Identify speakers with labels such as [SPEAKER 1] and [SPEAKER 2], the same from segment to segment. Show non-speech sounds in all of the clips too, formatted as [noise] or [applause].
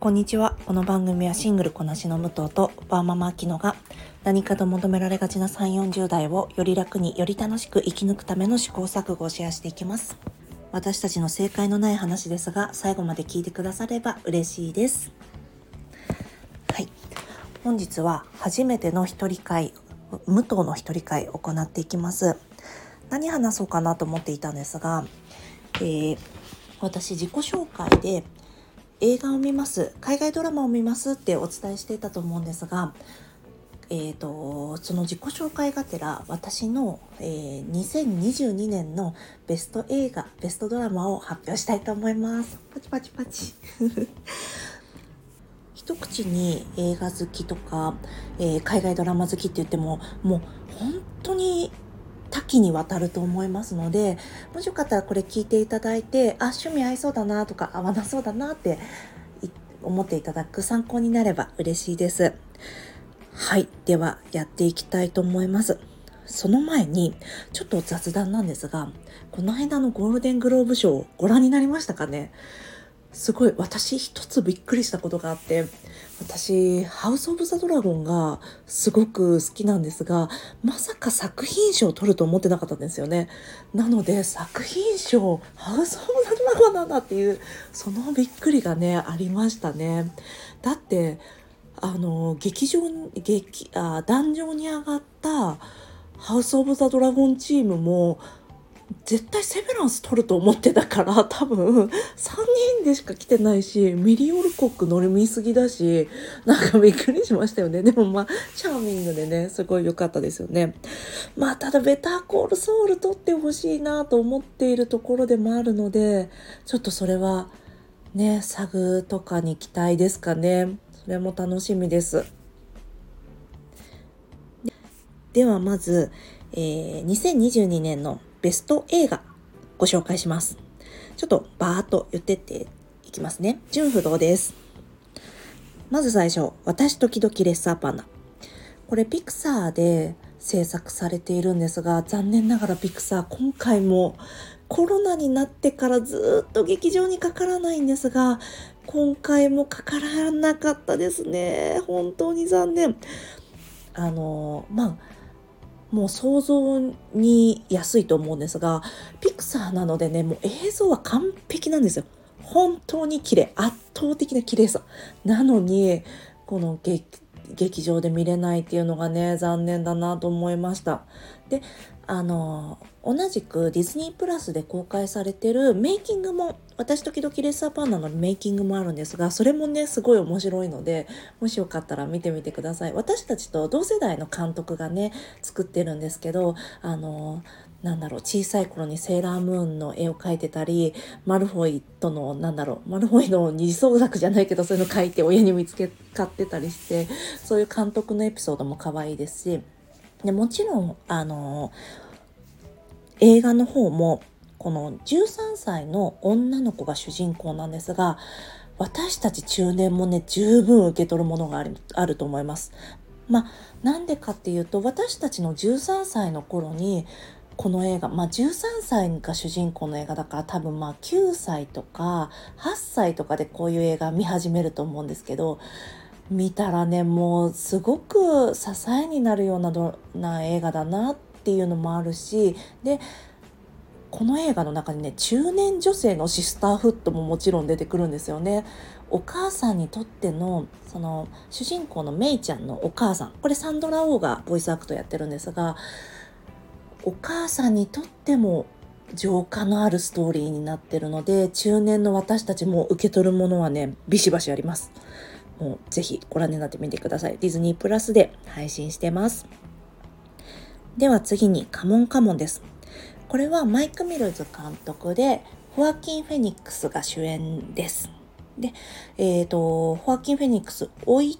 [SPEAKER 1] こんにちは。この番組はシングルこなしの武藤とバーママアキノが何かと求められがちな3、40代をより楽により楽しく生き抜くための試行錯誤をシェアしていきます。私たちの正解のない話ですが、最後まで聞いてくだされば嬉しいです。はい。本日は初めての一人会、武藤の一人会を行っていきます。何話そうかなと思っていたんですが、えー、私自己紹介で映画を見ます。海外ドラマを見ますってお伝えしていたと思うんですが、えーと、その自己紹介がてら私の、えー、2022年のベスト映画ベストドラマを発表したいと思います。パチパチパチ。[laughs] 一口に映画好きとか、えー、海外ドラマ好きって言ってももう本当に多岐にわたると思いますのでもしよかったらこれ聞いていただいてあ趣味合いそうだなとか合わなそうだなって思っていただく参考になれば嬉しいです。はい。ではやっていきたいと思います。その前にちょっと雑談なんですがこの間のゴールデングローブ賞ご覧になりましたかね？すごい私一つびっくりしたことがあって私ハウス・オブ・ザ・ドラゴンがすごく好きなんですがまさか作品賞を取ると思ってなかったんですよね。なので作品賞ハウス・オブ・ザ・ドラゴンなんだっていうそのびっくりがねありましたね。だってあの劇場劇あ壇上に上がったハウス・オブ・ザ・ドラゴンチームも絶対セベランス取ると思ってたから [laughs] 多分3人でしか来てないしミリオルコック乗り見すぎだしなんかびっくりしましたよね。[laughs] でもまあチャーミングでねすごい良かったですよね。まあただベターコールソウル取ってほしいなと思っているところでもあるのでちょっとそれはねサグとかに期待ですかね。それも楽しみです。ではまず、えー、2022年のベスト映画ご紹介します。ちょっとバーっと言ってっていきますね。純不動です。まず最初、私時々レッサーパンダ。これピクサーで制作されているんですが、残念ながらピクサー今回もコロナになってからずっと劇場にかからないんですが、今回もかからなかったですね。本当に残念。あの、まあ、もう想像に安いと思うんですがピクサーなのでねもう映像は完璧なんですよ。本当に綺麗。圧倒的な綺麗さ。なのにこの劇場で見れないっていうのがね残念だなと思いました。であの同じくディズニープラスで公開されてるメイキングも私時々レッサーパンダのメイキングもあるんですがそれもねすごい面白いのでもしよかったら見てみてください。私たちと同世代の監督がね作ってるんですけどあのなんだろう小さい頃にセーラームーンの絵を描いてたりマルフォイとのなんだろうマルフォイの二次創作じゃないけどそういうの描いて親に見つけ買ってたりしてそういう監督のエピソードも可愛いですしでもちろんあの映画の方もこの13歳の女の子が主人公なんですが私たち中年もね十分受け取るものがあると思います。まあなんでかっていうと私たちの13歳の頃にこの映画、まあ、13歳が主人公の映画だから多分まあ9歳とか8歳とかでこういう映画見始めると思うんですけど見たらねもうすごく支えになるようなな映画だなっていうのもあるしでこの映画の中にね中年女性のシスターフッドももちろん出てくるんですよね。お母さんにとってのその主人公のメイちゃんのお母さんこれサンドラ・オーがボイスアクトやってるんですがお母さんにとっても浄化のあるストーリーになってるので中年の私たちも受け取るものはねビシバシあります。もうぜひご覧になってみてください。ディズニープラスで配信してます。では次にカモンカモンです。これはマイク・ミルズ監督でホアキン・フェニックスが主演です。で、えっ、ー、と、ホアキン・フェニックス、おい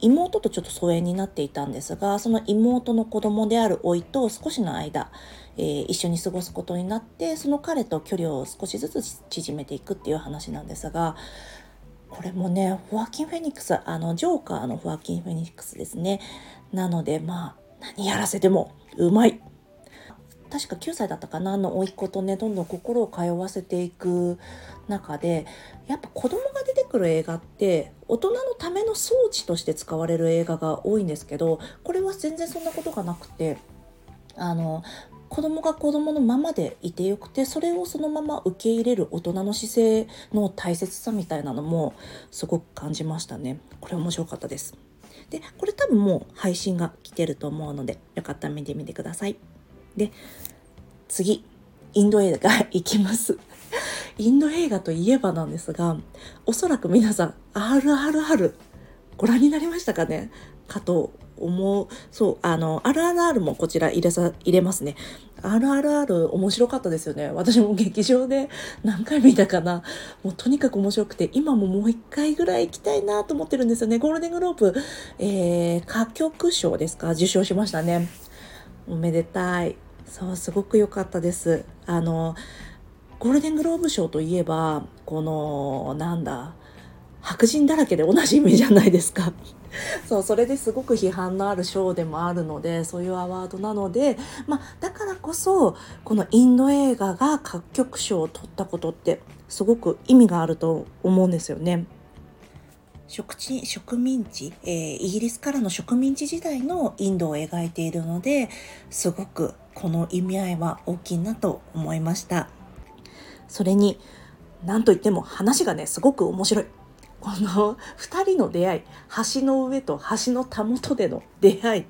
[SPEAKER 1] 妹とちょっと疎遠になっていたんですがその妹の子供である甥と少しの間、えー、一緒に過ごすことになってその彼と距離を少しずつ縮めていくっていう話なんですがこれもねホアキン・フェニックスあのジョーカーのホアキン・フェニックスですねなのでまあ何やらせてもうまい確か9歳だったかなの甥っ子とねどんどん心を通わせていく中でやっぱ子供が出てくる映画って大人のための装置として使われる映画が多いんですけどこれは全然そんなことがなくてあの子供が子供のままでいてよくてそれをそのまま受け入れる大人の姿勢の大切さみたいなのもすごく感じましたね。これ面白かったです。でこれ多分もう配信が来てると思うのでよかったら見てみてください。で次インド映画行きます。[laughs] インド映画といえばなんですがおそらく皆さん RRR ご覧になりましたかね？かと思う。そうあの RRR もこちら入れさ入れますね。RRR 面白かったですよね。私も劇場で何回見たかな。もうとにかく面白くて今ももう一回ぐらい行きたいなと思ってるんですよね。ゴールデングローブ、えー、歌曲賞ですか？受賞しましたね。おめでたい。そうすごく良かったですあのゴールデングローブ賞といえばこのなんだ白人だらけで同じ意味じゃないですか [laughs] そうそれですごく批判のある賞でもあるのでそういうアワードなので、まあ、だからこそこのインド映画が各局賞を取ったことってすごく意味があると思うんですよね。植地植民地、えー、イギリスからの植民地時代のインドを描いているのですごくこの意味合いは大きいなと思いましたそれに何といっても話がねすごく面白いこの2人の出会い橋の上と橋のたもとでの出会い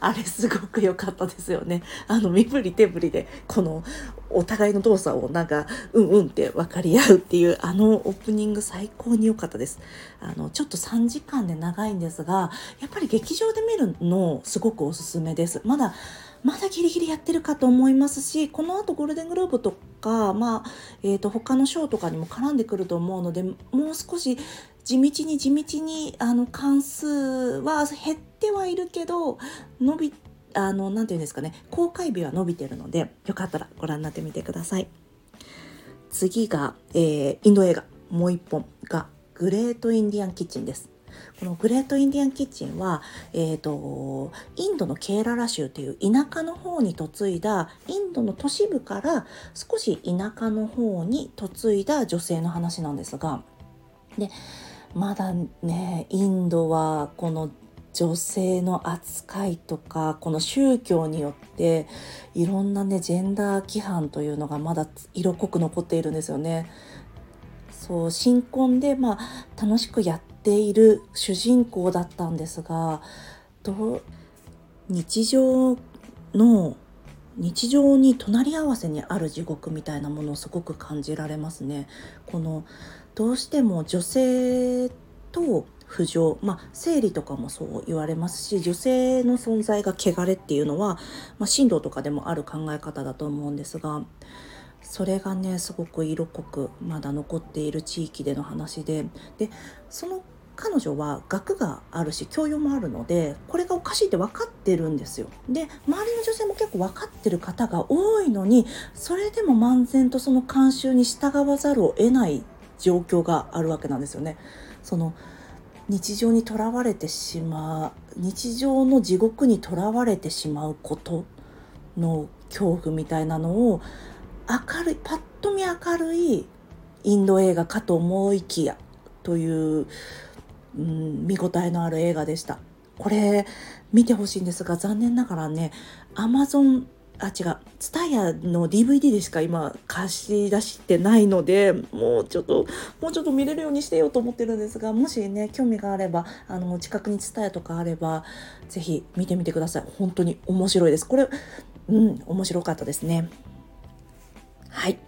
[SPEAKER 1] あれすごく良かったですよね。あの身振り手振りでこのお互いの動作をなんかうんうんって分かり合うっていうあのオープニング最高に良かったです。あのちょっと3時間で長いんですがやっぱり劇場で見るのすごくおすすめです。まだまだギリギリやってるかと思いますしこのあとゴールデングローブとか、まあえーと、他の賞とかにも絡んでくると思うのでもう少し地道に地道にあの関数は減ってはいるけど伸びあの何て言うんですかね公開日は伸びてるのでよかったらご覧になってみてください。次が、えー、インド映画もう一本がグレートインディアンキッチンです。このグレートインディアンキッチンは、えーと、インドのケーララ州という田舎の方に嫁いだインドの都市部から少し田舎の方に嫁いだ女性の話なんですがでまだねインドはこの女性の扱いとかこの宗教によっていろんなねジェンダー規範というのがまだ色濃く残っているんですよね。そう新婚でまあ楽しくやっている主人公だったんですがど日常の日常に隣り合わせにある地獄みたいなものをすごく感じられますね。このどうしても女性と不浄まあ生理とかもそう言われますし女性の存在が汚れっていうのは、まあ、神道とかでもある考え方だと思うんですがそれがねすごく色濃くまだ残っている地域での話ででその彼女は学があるし教養もあるのでこれがおかしいって分かってるんですよ。で周りの女性も結構分かってる方が多いのにそれでも漫然とその慣習に従わざるを得ない状況があるわけなんですよね。その日常にとらわれてしまう日常の地獄にとらわれてしまうことの恐怖みたいなのを明るいパッと見明るいインド映画かと思いきやといううん、見応えのある映画でした。これ見てほしいんですが残念ながらね Amazon あ違う TSUTAYA の DVD でしか今貸し出してないのでもうちょっともうちょっと見れるようにしてよと思ってるんですがもしね興味があればあの近くに TSUTAYA とかあれば是非見てみてください。本当に面白いです。これうん面白かったですね。はい。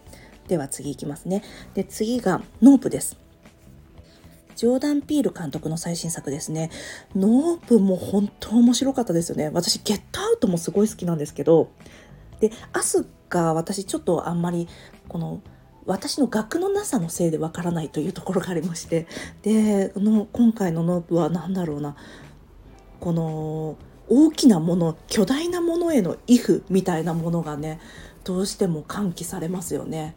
[SPEAKER 1] では次いきますね。で次がノープです。ジョーダン・ピール監督の最新作ですね。ノープも本当面白かったですよね。私、ゲットアウトもすごい好きなんですけど、で、アスが私ちょっとあんまり、この、私の学のなさのせいでわからないというところがありまして、で、の今回のノープは何だろうな、この、大きなもの巨大なものへの畏怖みたいなものがねどうしても喚起されますよね。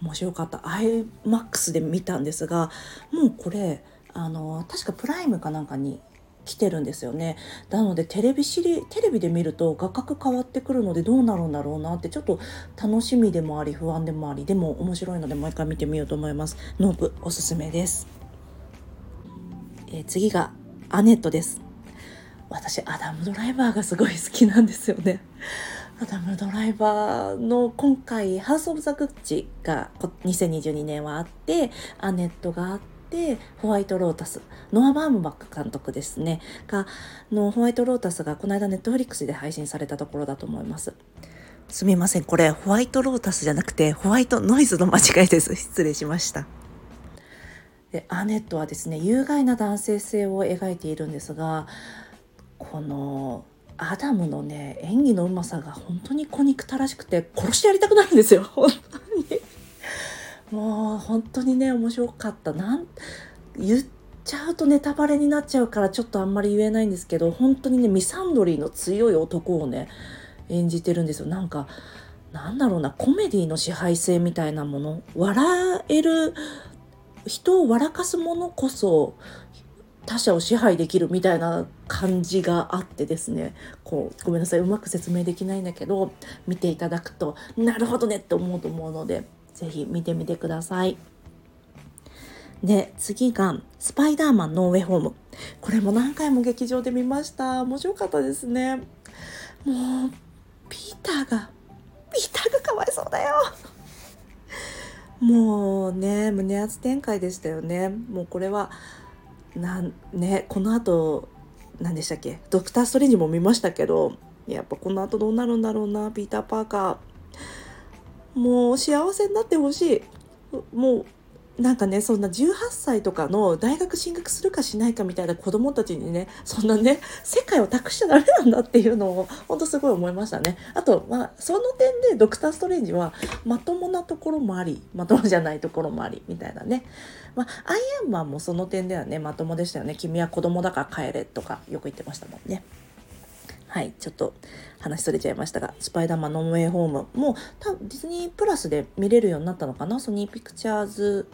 [SPEAKER 1] 面白かった。 IMAX で見たんですがもうこれあの確かプライムかなんかに来てるんですよね。なのでテレビシリテレビで見ると画角変わってくるのでどうなるんだろうなってちょっと楽しみでもあり不安でもありでも面白いのでもう一回見てみようと思います。ノープおすすめです。えー、次がアネットです。私アダムドライバーがすごい好きなんですよね。アダムドライバーの今回ハウス・オブ・ザ・グッチが2022年はあってアネットがあってホワイト・ロータスノア・バームバック監督ですね。がのホワイト・ロータスがこの間ネットフリックスで配信されたところだと思います。すみません。これホワイト・ロータスじゃなくてホワイトノイズの間違いです。[laughs] 失礼しました。でアネットはですね有害な男性性を描いているんですがこのアダムのね演技のうまさが本当に小憎たらしくて殺してやりたくなるんですよ。[laughs] 本当に。もう本当にね面白かった。なん言っちゃうとネタバレになっちゃうからちょっとあんまり言えないんですけど本当にねミサンドリーの強い男をね演じてるんですよ。なんかなんだろうなコメディの支配性みたいなもの。笑える人を笑かすものこそ他者を支配できるみたいな感じがあってですね。こうごめんなさい。うまく説明できないんだけど見ていただくとなるほどねって思うと思うので是非見てみてください。で次が「スパイダーマンノーウェイホーム」これも何回も劇場で見ました。面白かったですね。もうピーターがピーターがかわいそうだよ。もうね胸圧展開でしたよね。もうこれはなんねこの後何でしたっけ？ドクター・ストレンジも見ましたけどやっぱこのあとどうなるんだろうなピーター・パーカー。もう幸せになってほしい。もうなんかねそんな18歳とかの大学進学するかしないかみたいな子供たちにねそんなね世界を託しちゃダメなんだっていうのを本当すごい思いましたね。あとまあその点でドクター・ストレンジはまともなところもありまともじゃないところもありみたいなね。まあアイアンマンもその点ではねまともでしたよね。君は子供だから帰れとかよく言ってましたもんね。はいちょっと話それちゃいましたが「スパイダーマンノーウェイホーム」も多分ディズニープラスで見れるようになったのかな？ソニーピクチャーズ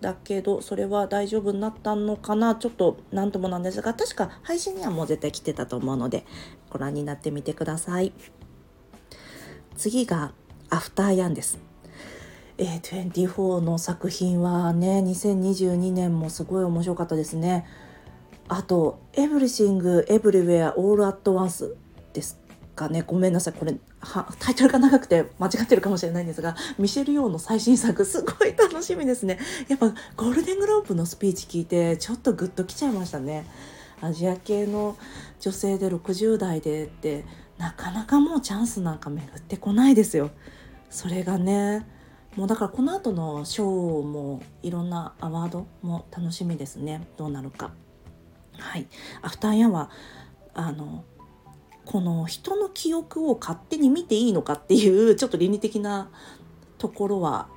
[SPEAKER 1] だけどそれは大丈夫になったのかな？ちょっと何ともなんですが確か配信にはもう絶対来てたと思うのでご覧になってみてください。次がアフターヤンです。え、24の作品はね2022年もすごい面白かったですね。あと「Everything Everywhere All at Once」ですかね。ごめんなさい。これはタイトルが長くて間違ってるかもしれないんですがミシェル・ヨーの最新作すごい楽しみですね。やっぱゴールデングローブのスピーチ聞いてちょっとグッときちゃいましたね。アジア系の女性で60代でってなかなかもうチャンスなんか巡ってこないですよ。それがねもうだからこの後のショーもいろんなアワードも楽しみですね。どうなるか。はい。アフターヤンはあのこの人の記憶を勝手に見ていいのかっていうちょっと倫理的なところは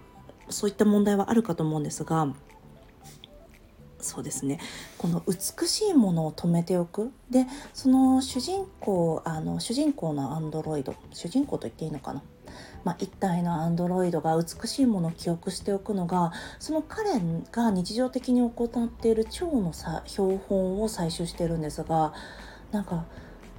[SPEAKER 1] そういった問題はあるかと思うんですがそうですね。この美しいものを止めておく。でその主人公あの主人公のアンドロイド主人公と言っていいのかな、まあ、一体のアンドロイドが美しいものを記憶しておくのがその彼が日常的に行っている腸のさ標本を採集してるんですがなんか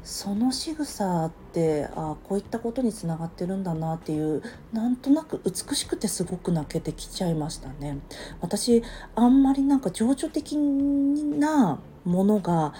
[SPEAKER 1] その仕草ってあこういったことにつながってるんだなっていうなんとなく美しくてすごく泣けてきちゃいましたね。私あんまりなんか情緒的なものが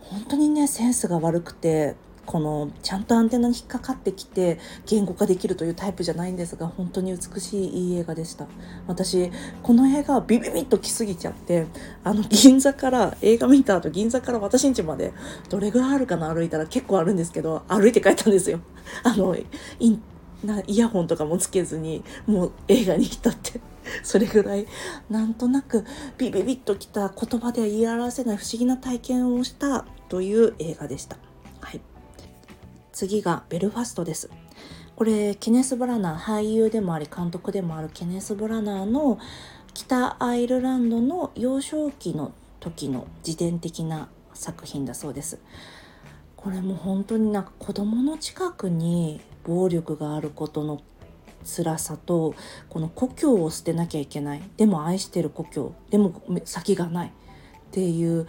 [SPEAKER 1] 本当にねセンスが悪くてこのちゃんとアンテナに引っかかってきて言語化できるというタイプじゃないんですが本当に美しいいい映画でした。私この映画ビビビッと来すぎちゃってあの銀座から映画見た後銀座から私ん家までどれぐらいあるかな歩いたら結構あるんですけど歩いて帰ったんですよ。[laughs] あのインなイヤホンとかもつけずにもう映画に来たって。[laughs] それぐらいなんとなくビビビッときた言葉では言い表せない不思議な体験をしたという映画でした。はい。次がベルファストです。これケネス・ブラナー俳優でもあり監督でもあるケネス・ブラナーの北アイルランドの幼少期の時の自伝的な作品だそうです。これも本当になんか子供の近くに暴力があることの辛さとこの故郷を捨てなきゃいけないでも愛してる故郷でも先がないっていう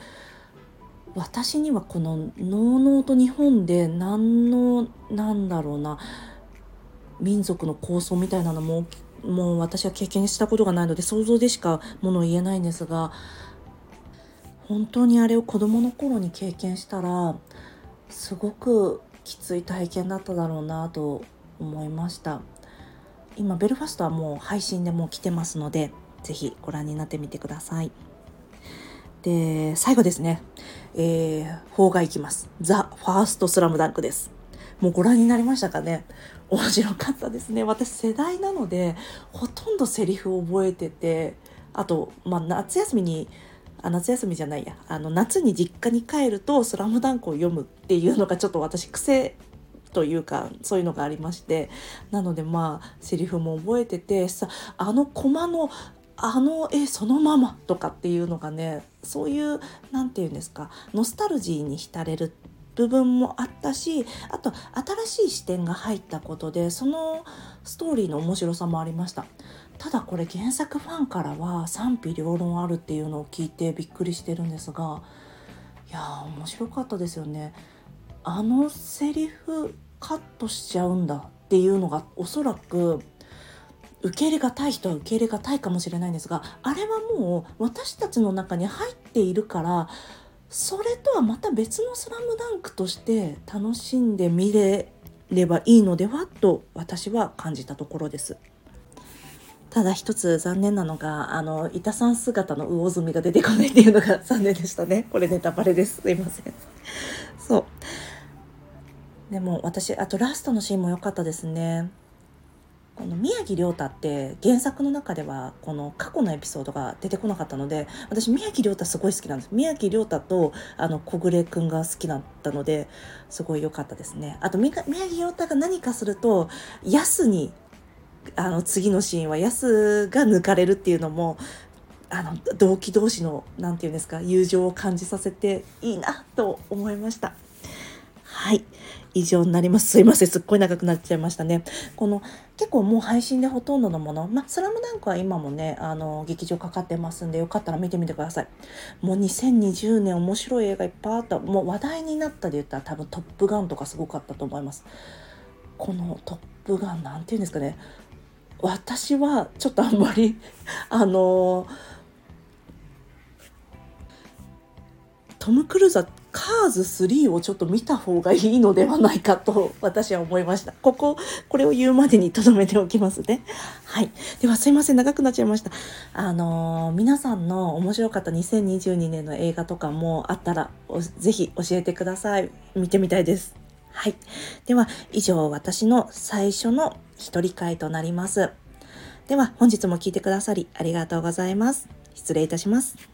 [SPEAKER 1] 私にはこののうのうと日本で何のなんだろうな民族の構想みたいなのももう私は経験したことがないので想像でしかものを言えないんですが本当にあれを子供の頃に経験したらすごくきつい体験だっただろうなと思いました。今ベルファストはもう配信でも来てますので是非ご覧になってみてくださいで最後ですねえー、邦画いきます。ザ・ファーストスラムダンクです。もうご覧になりましたかね？面白かったですね。私世代なのでほとんどセリフを覚えててあと、まあ、夏休みにあ夏休みじゃないや。あの夏に実家に帰ると「スラムダンクを読むっていうのがちょっと私癖というかそういうのがありまして。なのでまあセリフも覚えててさあのコマのあの絵そのままとかっていうのがねそういう何て言うんですかノスタルジーに浸れる部分もあったしあと新しい視点が入ったことでそのストーリーの面白さもありました。ただこれ原作ファンからは賛否両論あるっていうのを聞いてびっくりしてるんですがいやー面白かったですよね。あのセリフカットしちゃうんだっていうのがおそらく受け入れがたい人は受け入れがたいかもしれないんですがあれはもう私たちの中に入っているからそれとはまた別の「スラムダンクとして楽しんでみれればいいのではと私は感じたところです。ただ一つ残念なのがあの板さん姿の魚住が出てこないっていうのが残念でしたね。これネタバレです。すいません。そう。でも私あとラストのシーンも良かったですね。この宮城亮太って原作の中ではこの過去のエピソードが出てこなかったので私宮城亮太すごい好きなんです。宮城亮太とあの小暮くんが好きだったのですごい良かったですね。あと宮城亮太が何かすると安にあの次のシーンは安が抜かれるっていうのもあの同期同士の何て言うんですか友情を感じさせていいなと思いました。はい。以上になります。すいません。すっごい長くなっちゃいましたね。この結構もう配信でほとんどのものまあスラムダンクは今もねあの劇場かかってますんでよかったら見てみてください。もう2020年面白い映画いっぱいあった。もう話題になったで言ったら多分「トップガン」とかすごかったと思います。この「トップガン」なんて言うんですかね。私はちょっとあんまり [laughs] あのトム・クルーズはカーズ3をちょっと見た方がいいのではないかと私は思いました。ここ、これを言うまでに留めておきますね。はい。ではすいません、長くなっちゃいました。あのー、皆さんの面白かった2022年の映画とかもあったら、ぜひ教えてください。見てみたいです。はい。では、以上、私の最初の一人会となります。では、本日も聞いてくださりありがとうございます。失礼いたします。